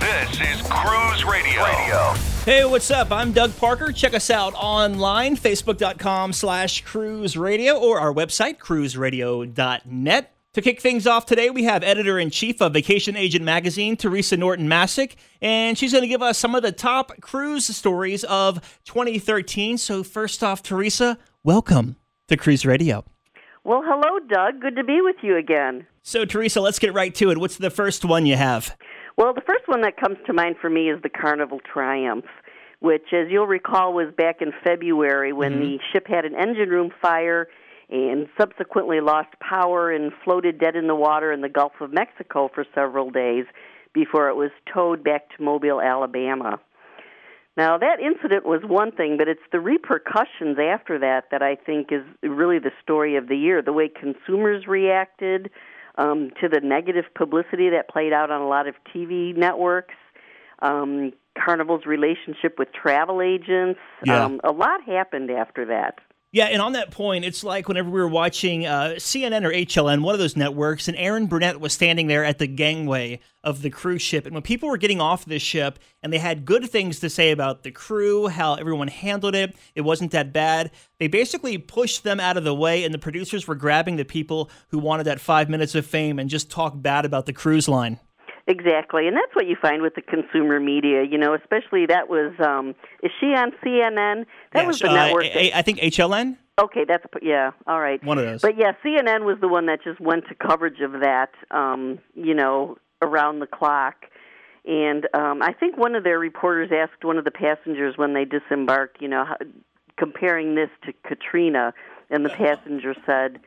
This is Cruise Radio. Radio. Hey, what's up? I'm Doug Parker. Check us out online, facebook.com slash cruise radio or our website, cruiseradio.net. To kick things off today, we have editor in chief of Vacation Agent Magazine, Theresa Norton Masek, and she's going to give us some of the top cruise stories of 2013. So, first off, Theresa, welcome to Cruise Radio. Well, hello, Doug. Good to be with you again. So, Theresa, let's get right to it. What's the first one you have? Well, the first one that comes to mind for me is the Carnival Triumph, which, as you'll recall, was back in February when mm-hmm. the ship had an engine room fire and subsequently lost power and floated dead in the water in the Gulf of Mexico for several days before it was towed back to Mobile, Alabama. Now, that incident was one thing, but it's the repercussions after that that I think is really the story of the year. The way consumers reacted um, to the negative publicity that played out on a lot of TV networks, um, Carnival's relationship with travel agents. Yeah. Um, a lot happened after that. Yeah, and on that point, it's like whenever we were watching uh, CNN or HLN, one of those networks, and Erin Burnett was standing there at the gangway of the cruise ship. And when people were getting off this ship and they had good things to say about the crew, how everyone handled it, it wasn't that bad, they basically pushed them out of the way, and the producers were grabbing the people who wanted that five minutes of fame and just talk bad about the cruise line. Exactly, and that's what you find with the consumer media. You know, especially that was um is she on CNN? That was the uh, network. I, I think HLN. Okay, that's yeah. All right, one of those. But yeah, CNN was the one that just went to coverage of that. Um, you know, around the clock. And um, I think one of their reporters asked one of the passengers when they disembarked, you know, how, comparing this to Katrina, and the passenger said,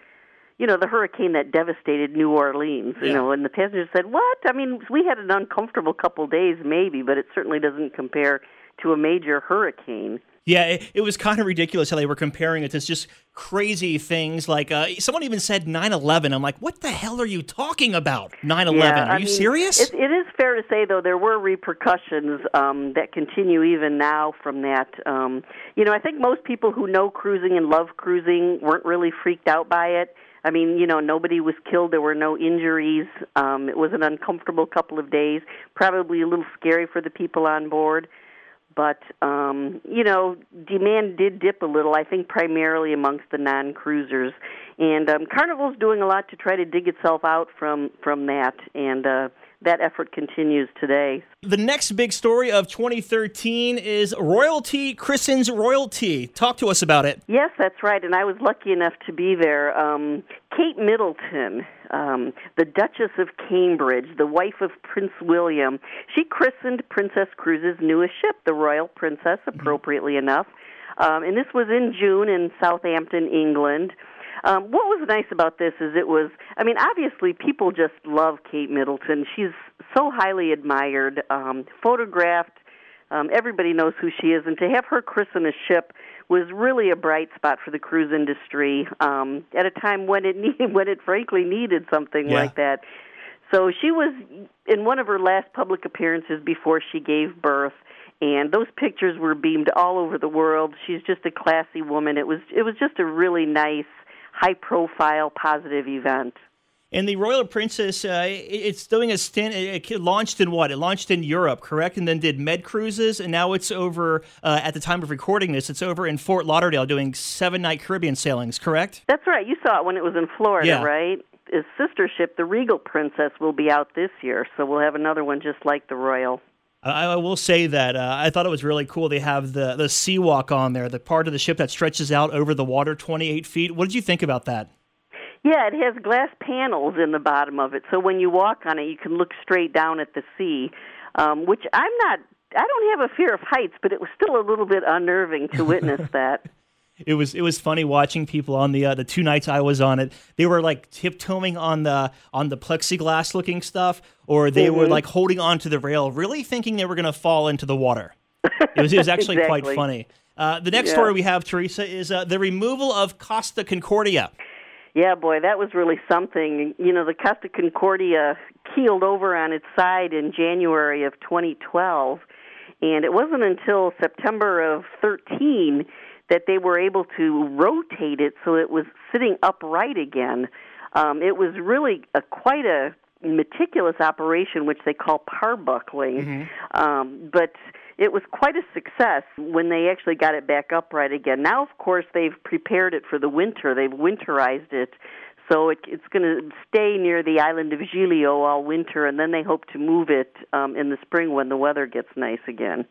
you know, the hurricane that devastated New Orleans, you Yeah. know, and the passenger said, "What? I mean, we had an uncomfortable couple days maybe, but it certainly doesn't compare to a major hurricane." Yeah, it, it was kind of ridiculous how they were comparing it to just crazy things. Like uh, someone even said 9/11. I'm like, what the hell are you talking about? 9/11? Yeah, are I you mean, serious? It, it is fair to say, though, there were repercussions um, that continue even now from that. Um, you know, I think most people who know cruising and love cruising weren't really freaked out by it. I mean, you know, nobody was killed. There were no injuries. Um, it was an uncomfortable couple of days, probably a little scary for the people on board. But um, you know, demand did dip a little. I think primarily amongst the non-cruisers, and um, Carnival's doing a lot to try to dig itself out from from that, and uh, that effort continues today. the next big story of 2013 is royalty christens royalty. Talk to us about it. Yes, that's right, and I was lucky enough to be there. Um, Kate Middleton, um, the Duchess of Cambridge, the wife of Prince William, she christened Princess Cruises' newest ship, the Royal Princess, appropriately enough. Um, and this was in June in Southampton, England. Um, what was nice about this is it was, I mean, obviously people just love Kate Middleton. She's so highly admired, um, photographed. Um, everybody knows who she is, and to have her christen a ship was really a bright spot for the cruise industry um, at a time when it needed, when it frankly needed something Yeah. like that. So she was in one of her last public appearances before she gave birth, and those pictures were beamed all over the world. She's just a classy woman. It was it was just a really nice, high profile, positive event. And the Royal Princess, uh, it's doing a stint. It launched in what? It launched in Europe, correct? And then did Med Cruises, and now it's over. Uh, at the time of recording this, it's over in Fort Lauderdale doing seven night Caribbean sailings, correct? That's right. You saw it when it was in Florida, Yeah. right? His sister ship, the Regal Princess, will be out this year, so we'll have another one just like the Royal. I, will say that uh, I thought it was really cool. They have the the sea walk on there, the part of the ship that stretches out over the water, twenty eight feet. What did you think about that? Yeah, it has glass panels in the bottom of it, so when you walk on it, you can look straight down at the sea. Um, which I'm not. I don't have a fear of heights, but it was still a little bit unnerving to witness that. It was it was funny watching people on the uh, the two nights I was on it. They were like tiptoeing on the on the plexiglass looking stuff, or they were Mhm. like holding onto the rail, really thinking they were going to fall into the water. It was it was actually quite funny. Uh, the next Yeah. story we have, Theresa, is uh, the removal of Costa Concordia. Yeah, boy, that was really something. You know, the Costa Concordia keeled over on its side in January of 2012, and it wasn't until September of 13 that they were able to rotate it so it was sitting upright again. Um, it was really a, quite a meticulous operation, which they call parbuckling. Mm-hmm. Um, but it was quite a success when they actually got it back upright again. Now, of course, they've prepared it for the winter. They've winterized it. So it, it's going to stay near the island of Giglio all winter, and then they hope to move it um, in the spring when the weather gets nice again.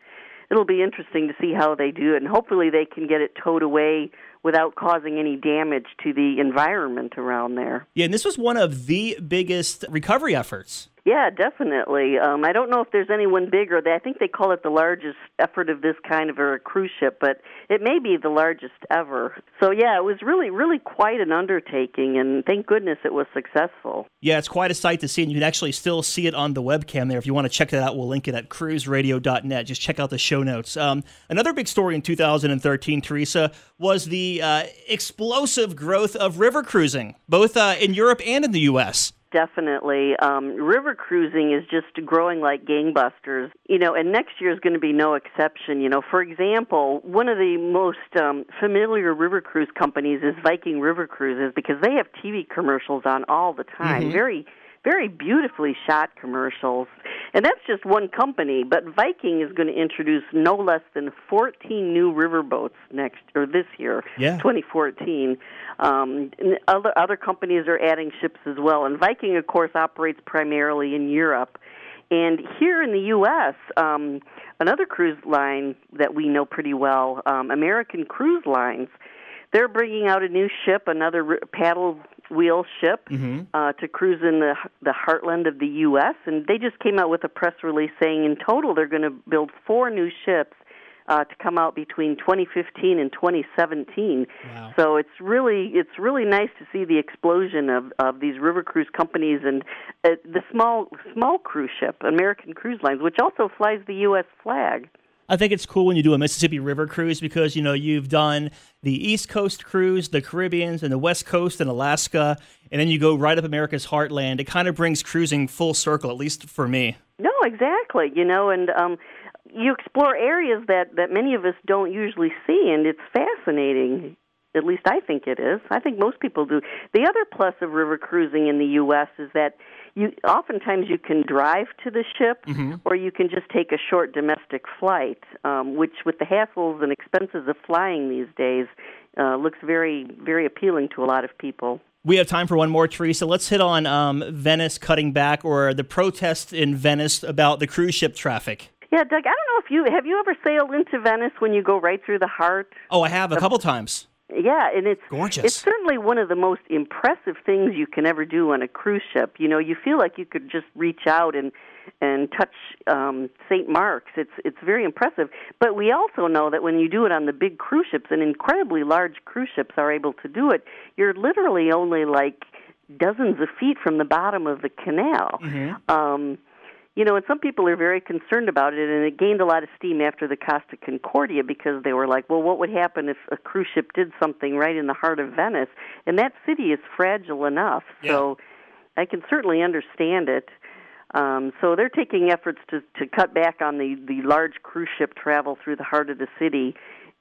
It'll be interesting to see how they do it, and hopefully they can get it towed away without causing any damage to the environment around there. Yeah, and this was one of the biggest recovery efforts yeah, definitely. Um, I don't know if there's anyone bigger. I think they call it the largest effort of this kind of a cruise ship, but it may be the largest ever. So yeah, it was really, really quite an undertaking, and thank goodness it was successful. Yeah, it's quite a sight to see, and you can actually still see it on the webcam there. If you want to check that out, we'll link it at cruiseradio.net. Just check out the show notes. Um, another big story in 2013, Theresa, was the uh, explosive growth of river cruising, both uh, in Europe and in the U.S definitely. Um, river cruising is just growing like gangbusters, you know, and next year is going to be no exception. You know, for example, one of the most um, familiar river cruise companies is Viking River Cruises because they have TV commercials on all the time. Mm-hmm. Very very beautifully shot commercials. And that's just one company, but Viking is going to introduce no less than 14 new riverboats next or this year, yeah. 2014. Um, other other companies are adding ships as well, and Viking, of course, operates primarily in Europe. And here in the U.S., um, another cruise line that we know pretty well, um, American Cruise Lines, they're bringing out a new ship, another paddle wheel ship mm-hmm. uh, to cruise in the the heartland of the U.S. And they just came out with a press release saying in total they're going to build four new ships uh, to come out between 2015 and 2017. Wow. So it's really it's really nice to see the explosion of of these river cruise companies and uh, the small small cruise ship, American Cruise Lines, which also flies the U.S. flag. I think it's cool when you do a Mississippi River cruise because you know you've done the East Coast cruise, the Caribbeans, and the West Coast and Alaska, and then you go right up America's heartland. It kind of brings cruising full circle, at least for me. No, exactly. You know, and um, you explore areas that that many of us don't usually see, and it's fascinating. At least I think it is. I think most people do. The other plus of river cruising in the U.S. is that you oftentimes you can drive to the ship mm-hmm. or you can just take a short domestic flight um, which with the hassles and expenses of flying these days uh, looks very very appealing to a lot of people we have time for one more, Theresa. Let's hit on um, Venice cutting back or the protests in Venice about the cruise ship traffic. Yeah, Doug, I don't know if you have you ever sailed into Venice when you go right through the heart. Oh, I have a couple times. Yeah, and it's gorgeous. It's certainly one of the most impressive things you can ever do on a cruise ship. You know, you feel like you could just reach out and and touch um, St. Mark's. It's it's very impressive. But we also know that when you do it on the big cruise ships, and incredibly large cruise ships are able to do it, you're literally only like dozens of feet from the bottom of the canal. Mm-hmm. Um, you know, and some people are very concerned about it, and it gained a lot of steam after the Costa Concordia because they were like, well, what would happen if a cruise ship did something right in the heart of Venice? And that city is fragile enough, yeah. so I can certainly understand it. Um, so they're taking efforts to to cut back on the the large cruise ship travel through the heart of the city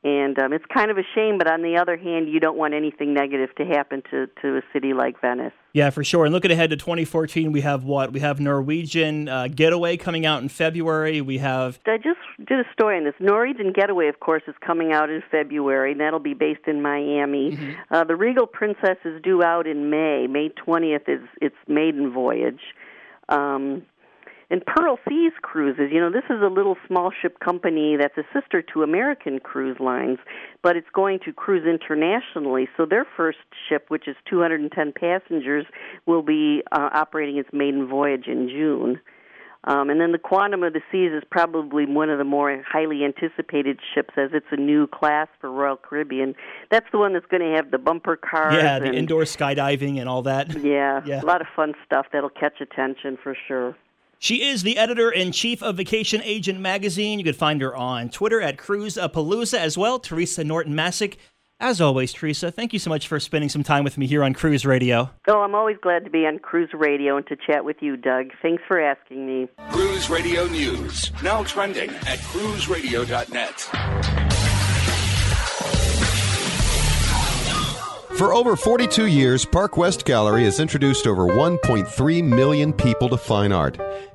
and um, it's kind of a shame, but on the other hand, you don't want anything negative to happen to, to a city like Venice. Yeah, for sure. And looking ahead to 2014, we have what? We have Norwegian uh, Getaway coming out in February. We have. I just did a story on this. Norwegian Getaway, of course, is coming out in February, and that'll be based in Miami. Mm-hmm. Uh, the Regal Princess is due out in May. May 20th is its maiden voyage. Um, and Pearl Seas Cruises, you know, this is a little small ship company that's a sister to American Cruise Lines, but it's going to cruise internationally. So their first ship, which is 210 passengers, will be uh, operating its maiden voyage in June. Um, and then the Quantum of the Seas is probably one of the more highly anticipated ships as it's a new class for Royal Caribbean. That's the one that's going to have the bumper cars. Yeah, the and, indoor skydiving and all that. Yeah, yeah, a lot of fun stuff that'll catch attention for sure. She is the editor in chief of Vacation Agent Magazine. You can find her on Twitter at Cruise Palooza as well. Theresa Norton Masek As always, Theresa, thank you so much for spending some time with me here on Cruise Radio. Oh, I'm always glad to be on Cruise Radio and to chat with you, Doug. Thanks for asking me. Cruise Radio News, now trending at cruiseradio.net. For over 42 years, Park West Gallery has introduced over 1.3 million people to fine art.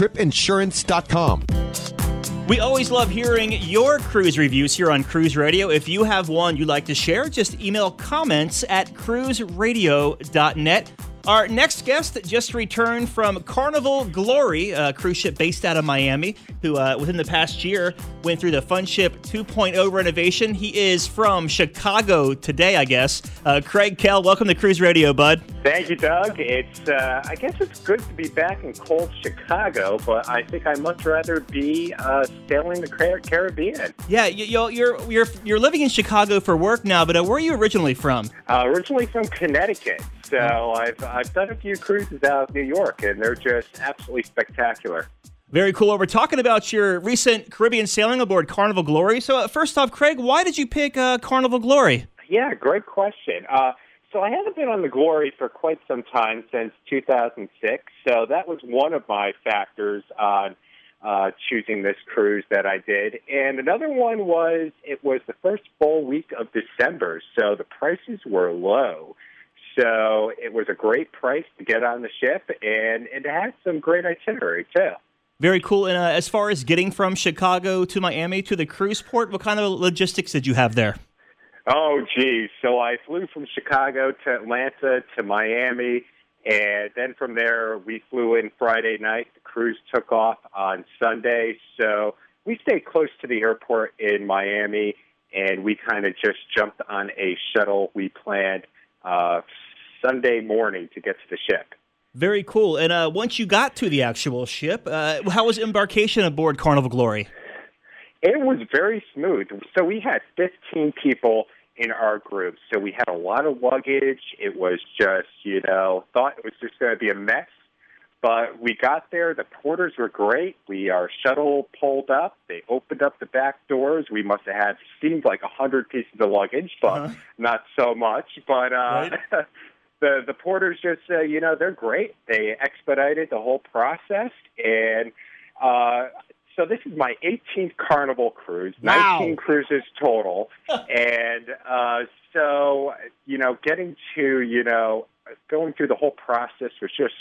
tripinsurance.com. We always love hearing your cruise reviews here on Cruise Radio. If you have one you'd like to share, just email comments at cruiseradio.net. Our next guest just returned from Carnival Glory, a cruise ship based out of Miami, who uh, within the past year went through the Fun Ship 2.0 renovation. He is from Chicago today, I guess. Uh, Craig Kell, welcome to Cruise Radio, bud. Thank you, Doug. It's uh, I guess it's good to be back in cold Chicago, but I think I'd much rather be uh, sailing the Car- Caribbean. Yeah, you, are you're you're you're living in Chicago for work now, but uh, where are you originally from? Uh, originally from Connecticut. So I've I've done a few cruises out of New York, and they're just absolutely spectacular. Very cool. Well, we're talking about your recent Caribbean sailing aboard Carnival Glory. So, uh, first off, Craig, why did you pick uh, Carnival Glory? Yeah, great question. Uh, so, I haven't been on the Glory for quite some time since 2006. So, that was one of my factors on uh, choosing this cruise that I did. And another one was it was the first full week of December, so the prices were low. So it was a great price to get on the ship, and it had some great itinerary too. Very cool. And uh, as far as getting from Chicago to Miami to the cruise port, what kind of logistics did you have there? Oh, geez. So I flew from Chicago to Atlanta to Miami, and then from there we flew in Friday night. The cruise took off on Sunday, so we stayed close to the airport in Miami, and we kind of just jumped on a shuttle we planned uh, Sunday morning to get to the ship. Very cool. And uh, once you got to the actual ship, uh, how was embarkation aboard Carnival Glory? It was very smooth. So we had 15 people in our group. So we had a lot of luggage. It was just, you know, thought it was just going to be a mess. But we got there. The porters were great. We our shuttle pulled up. They opened up the back doors. We must have had seemed like a hundred pieces of luggage, but uh-huh. not so much. But uh, right. the the porters just uh, you know they're great. They expedited the whole process, and uh, so this is my 18th Carnival cruise, wow. 19 cruises total, and uh, so you know getting to you know going through the whole process was just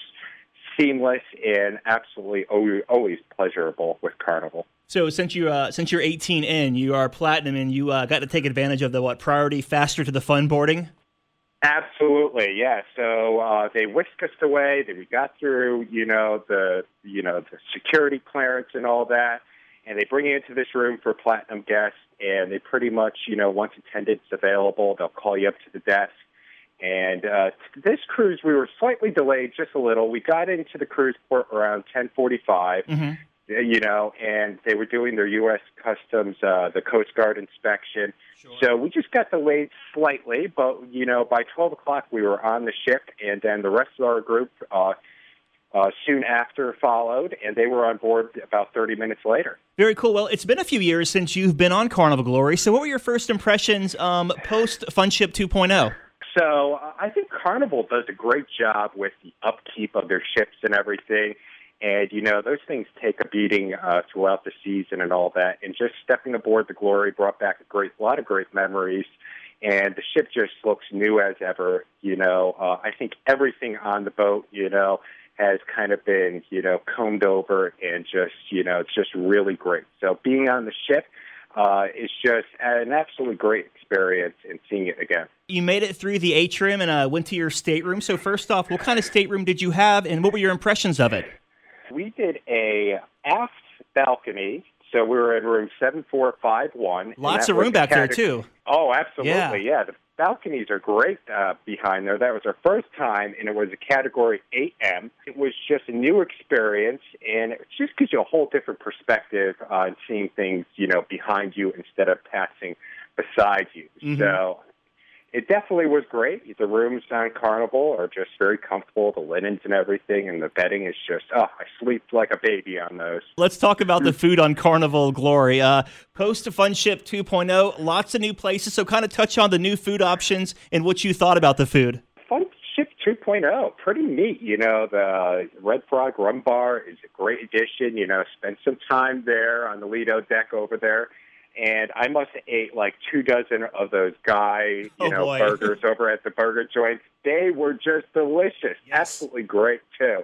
seamless and absolutely always pleasurable with Carnival. So since you uh, since you're 18 in, you are platinum, and you uh, got to take advantage of the what priority faster to the fun boarding. Absolutely, yeah. So uh, they whisked us away. we got through, you know, the you know the security clearance and all that, and they bring you into this room for platinum guests, and they pretty much, you know, once attendance available, they'll call you up to the desk and uh, this cruise, we were slightly delayed just a little. We got into the cruise port around 10:45, mm-hmm. you know, and they were doing their U.S. Customs, uh, the Coast Guard inspection. Sure. So we just got delayed slightly, but you know, by 12 o'clock we were on the ship, and then the rest of our group uh, uh, soon after followed, and they were on board about 30 minutes later. Very cool. Well, it's been a few years since you've been on Carnival Glory. So, what were your first impressions um, post Funship 2.0? So, I think Carnival does a great job with the upkeep of their ships and everything. And, you know, those things take a beating uh, throughout the season and all that. And just stepping aboard the Glory brought back a great, a lot of great memories. And the ship just looks new as ever. You know, uh, I think everything on the boat, you know, has kind of been, you know, combed over and just, you know, it's just really great. So being on the ship uh, is just an absolutely great experience and seeing it again. You made it through the atrium and uh, went to your stateroom. So first off, what kind of stateroom did you have, and what were your impressions of it? We did a aft balcony. So we were in room 7451. Lots of room back there, too. Oh, absolutely. Yeah. yeah. The balconies are great uh, behind there. That was our first time, and it was a Category 8M. It was just a new experience, and it just gives you a whole different perspective on seeing things, you know, behind you instead of passing beside you. Mm-hmm. So it definitely was great. The rooms on Carnival are just very comfortable. The linens and everything, and the bedding is just oh, I sleep like a baby on those. Let's talk about the food on Carnival Glory. Uh, Post Funship 2.0, lots of new places. So, kind of touch on the new food options and what you thought about the food. Fun Ship 2.0, pretty neat. You know, the Red Frog Rum Bar is a great addition. You know, spend some time there on the Lido deck over there and I must have ate like two dozen of those guy, you Oh, know, boy. burgers over at the burger joints. They were just delicious, absolutely great too.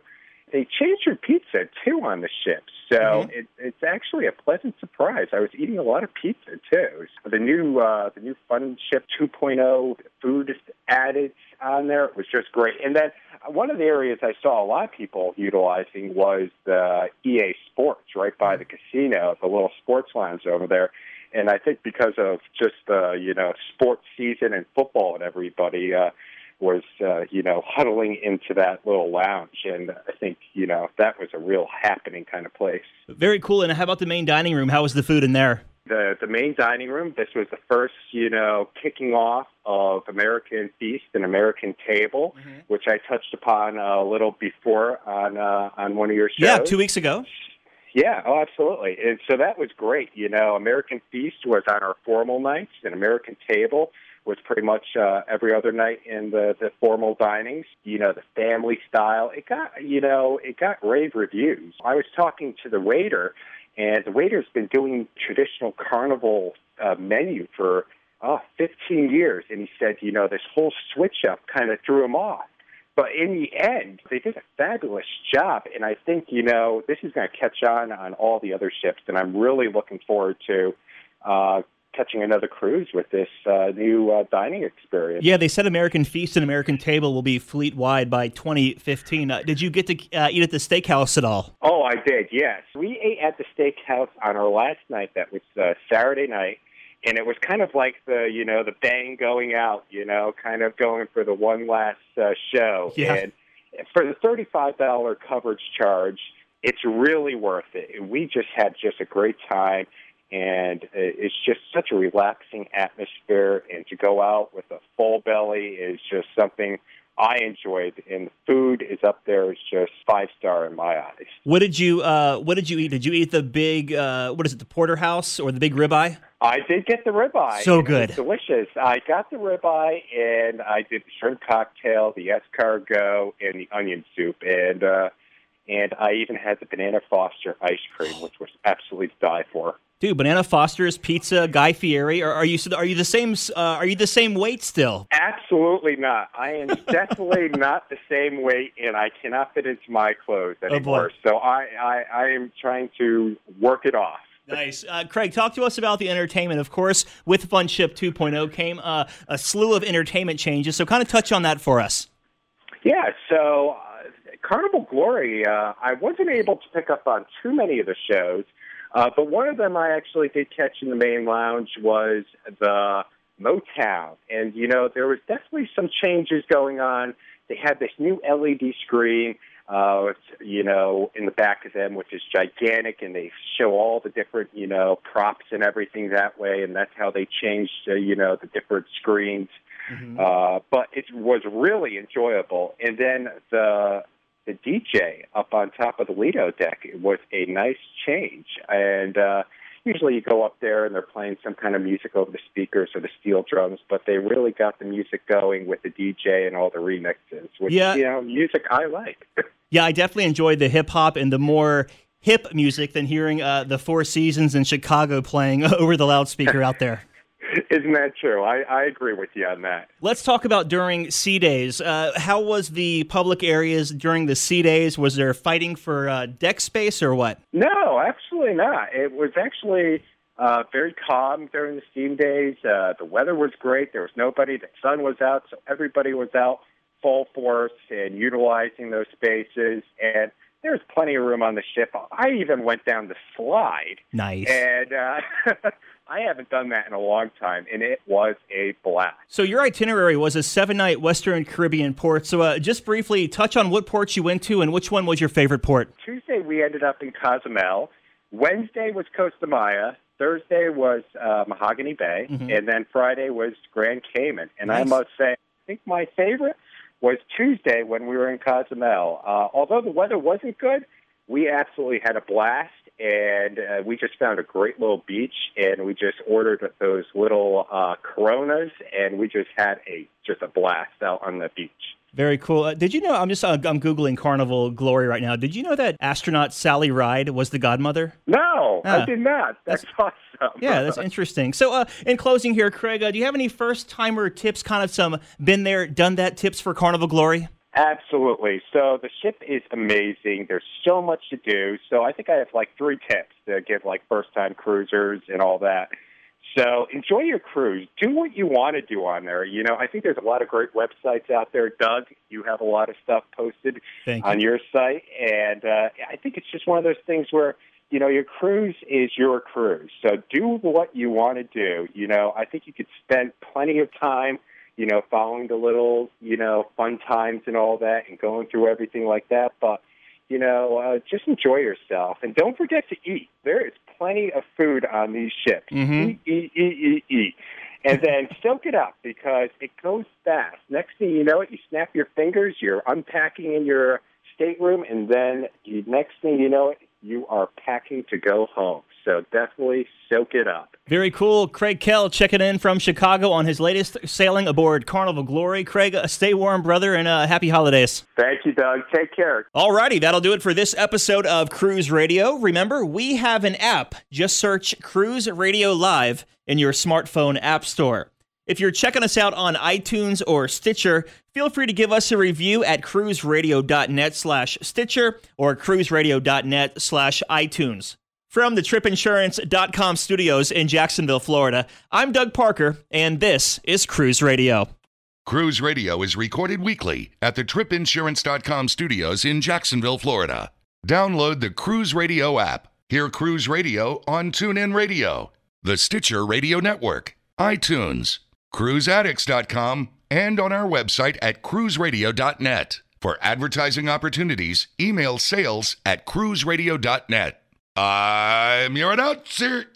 They changed your pizza too on the ship, so Mhm. it, it's actually a pleasant surprise. I was eating a lot of pizza too. The new uh, the new Fun Ship 2.0 food is added on there. It was just great. And then uh, one of the areas I saw a lot of people utilizing was the EA Sports right by the casino, the little sports lounge over there. And I think because of just the you know sports season and football and everybody uh, was uh, you know huddling into that little lounge, and I think you know that was a real happening kind of place. Very cool. And how about the main dining room? How was the food in there? The the main dining room. This was the first you know kicking off of American Feast and American Table, which I touched upon a little before on uh, on one of your shows. Yeah, two weeks ago. Yeah, oh, absolutely. And so that was great. You know, American Feast was on our formal nights, and American Table was pretty much uh, every other night in the, the formal dinings. You know, the family style. It got, you know, it got rave reviews. I was talking to the waiter, and the waiter's been doing traditional carnival uh, menu for oh, 15 years, and he said, you know, this whole switch up kind of threw him off. But in the end, they did a fabulous job, and I think you know this is going to catch on on all the other ships, and I'm really looking forward to uh, catching another cruise with this uh, new uh, dining experience. Yeah, they said American Feast and American Table will be fleet wide by 2015. Uh, did you get to uh, eat at the steakhouse at all? Oh, I did. Yes, we ate at the steakhouse on our last night. That was uh, Saturday night, and it was kind of like the you know the bang going out. You know, kind of going for the one last uh, show. Yeah. And for the thirty-five dollar coverage charge, it's really worth it. We just had just a great time. And it's just such a relaxing atmosphere, and to go out with a full belly is just something I enjoyed. And the food is up there; it's just five star in my eyes. What did you uh, What did you eat? Did you eat the big uh, what is it, the porterhouse or the big ribeye? I did get the ribeye. So and it was good. delicious. I got the ribeye, and I did the shrimp cocktail, the escargot, and the onion soup, and uh, and I even had the banana Foster ice cream, which was absolutely to die for. Dude, Banana Foster's Pizza, Guy Fieri. Are, are you are you the same? Uh, are you the same weight still? Absolutely not. I am definitely not the same weight, and I cannot fit into my clothes anymore. Oh, anymore. so I, I, I am trying to work it off. Nice. Uh, Craig, talk to us about the entertainment. Of course, with Funship 2.0 came uh, a slew of entertainment changes. So, kind of touch on that for us. Yeah, so uh, Carnival Glory, uh, I wasn't able to pick up on too many of the shows, uh, but one of them I actually did catch in the main lounge was the Motown. And, you know, there was definitely some changes going on they had this new LED screen uh, you know, in the back of them, which is gigantic, and they show all the different, you know, props and everything that way, and that's how they changed, uh, you know, the different screens. Mm-hmm. Uh, but it was really enjoyable. And then the the DJ up on top of the Lido deck it was a nice change, and uh, usually you go up there and they're playing some kind of music over the speakers or the steel drums, but they really got the music going with the DJ and all the remixes, which yeah. you know, music I like. yeah, I definitely enjoyed the hip hop and the more hip music than hearing uh, the Four Seasons in Chicago playing over the loudspeaker out there. Isn't that true? I, I agree with you on that. Let's talk about during sea days. Uh, how was the public areas during the sea days? Was there fighting for uh, deck space or what? No, absolutely not. It was actually uh, very calm during the steam days. Uh, the weather was great. There was nobody. The sun was out, so everybody was out full force and utilizing those spaces. And there's plenty of room on the ship. I even went down the slide. Nice. And uh, I haven't done that in a long time, and it was a blast. So your itinerary was a seven-night Western Caribbean port. So uh, just briefly touch on what ports you went to, and which one was your favorite port. Tuesday we ended up in Cozumel. Wednesday was Costa Maya. Thursday was uh, Mahogany Bay, mm-hmm. and then Friday was Grand Cayman. And nice. I must say, I think my favorite was Tuesday when we were in Cozumel. Uh, although the weather wasn't good, we absolutely had a blast and uh, we just found a great little beach, and we just ordered those little uh, Coronas, and we just had a just a blast out on the beach. Very cool. Uh, did you know? I'm just uh, I'm googling Carnival Glory right now. Did you know that astronaut Sally Ride was the godmother? No, I did not. That's, that's, awesome. yeah, that's interesting. So, uh, in closing here, Craig, uh, do you have any first timer tips? Kind of some been there, done that tips for Carnival Glory? Absolutely. So the ship is amazing. There's so much to do. So I think I have like three tips to give like first time cruisers and all that. So enjoy your cruise. Do what you want to do on there. You know, I think there's a lot of great websites out there. Doug, you have a lot of stuff posted on your site, and uh, I think it's just one of those things where you know your cruise is your cruise. So do what you want to do. You know, I think you could spend plenty of time you know, following the little, you know, fun times and all that and going through everything like that. But, you know, uh, just enjoy yourself. And don't forget to eat. There is plenty of food on these ships. Mm-hmm. Eat, eat, eat, eat, eat. And then soak it up because it goes fast. Next thing you know it, you snap your fingers, you're unpacking in your stateroom, and then you, next thing you know it, you are packing to go home. So definitely soak it up. Very cool. Craig Kell checking in from Chicago on his latest sailing aboard Carnival Glory. Craig, uh, stay warm, brother, and uh, happy holidays. Thank you, Doug. Take care. Alrighty, that'll do it for this episode of Cruise Radio. Remember, we have an app. Just search Cruise Radio Live in your smartphone app store. If you're checking us out on iTunes or Stitcher, feel free to give us a review at cruiseradio.net slash Stitcher or cruiseradio.net slash iTunes. From the tripinsurance.com studios in Jacksonville, Florida, I'm Doug Parker, and this is Cruise Radio. Cruise Radio is recorded weekly at the tripinsurance.com studios in Jacksonville, Florida. Download the Cruise Radio app. Hear Cruise Radio on TuneIn Radio, the Stitcher Radio Network, iTunes, cruiseaddicts.com, and on our website at cruiseradio.net. For advertising opportunities, email sales at cruiseradio.net. I'm your announcer,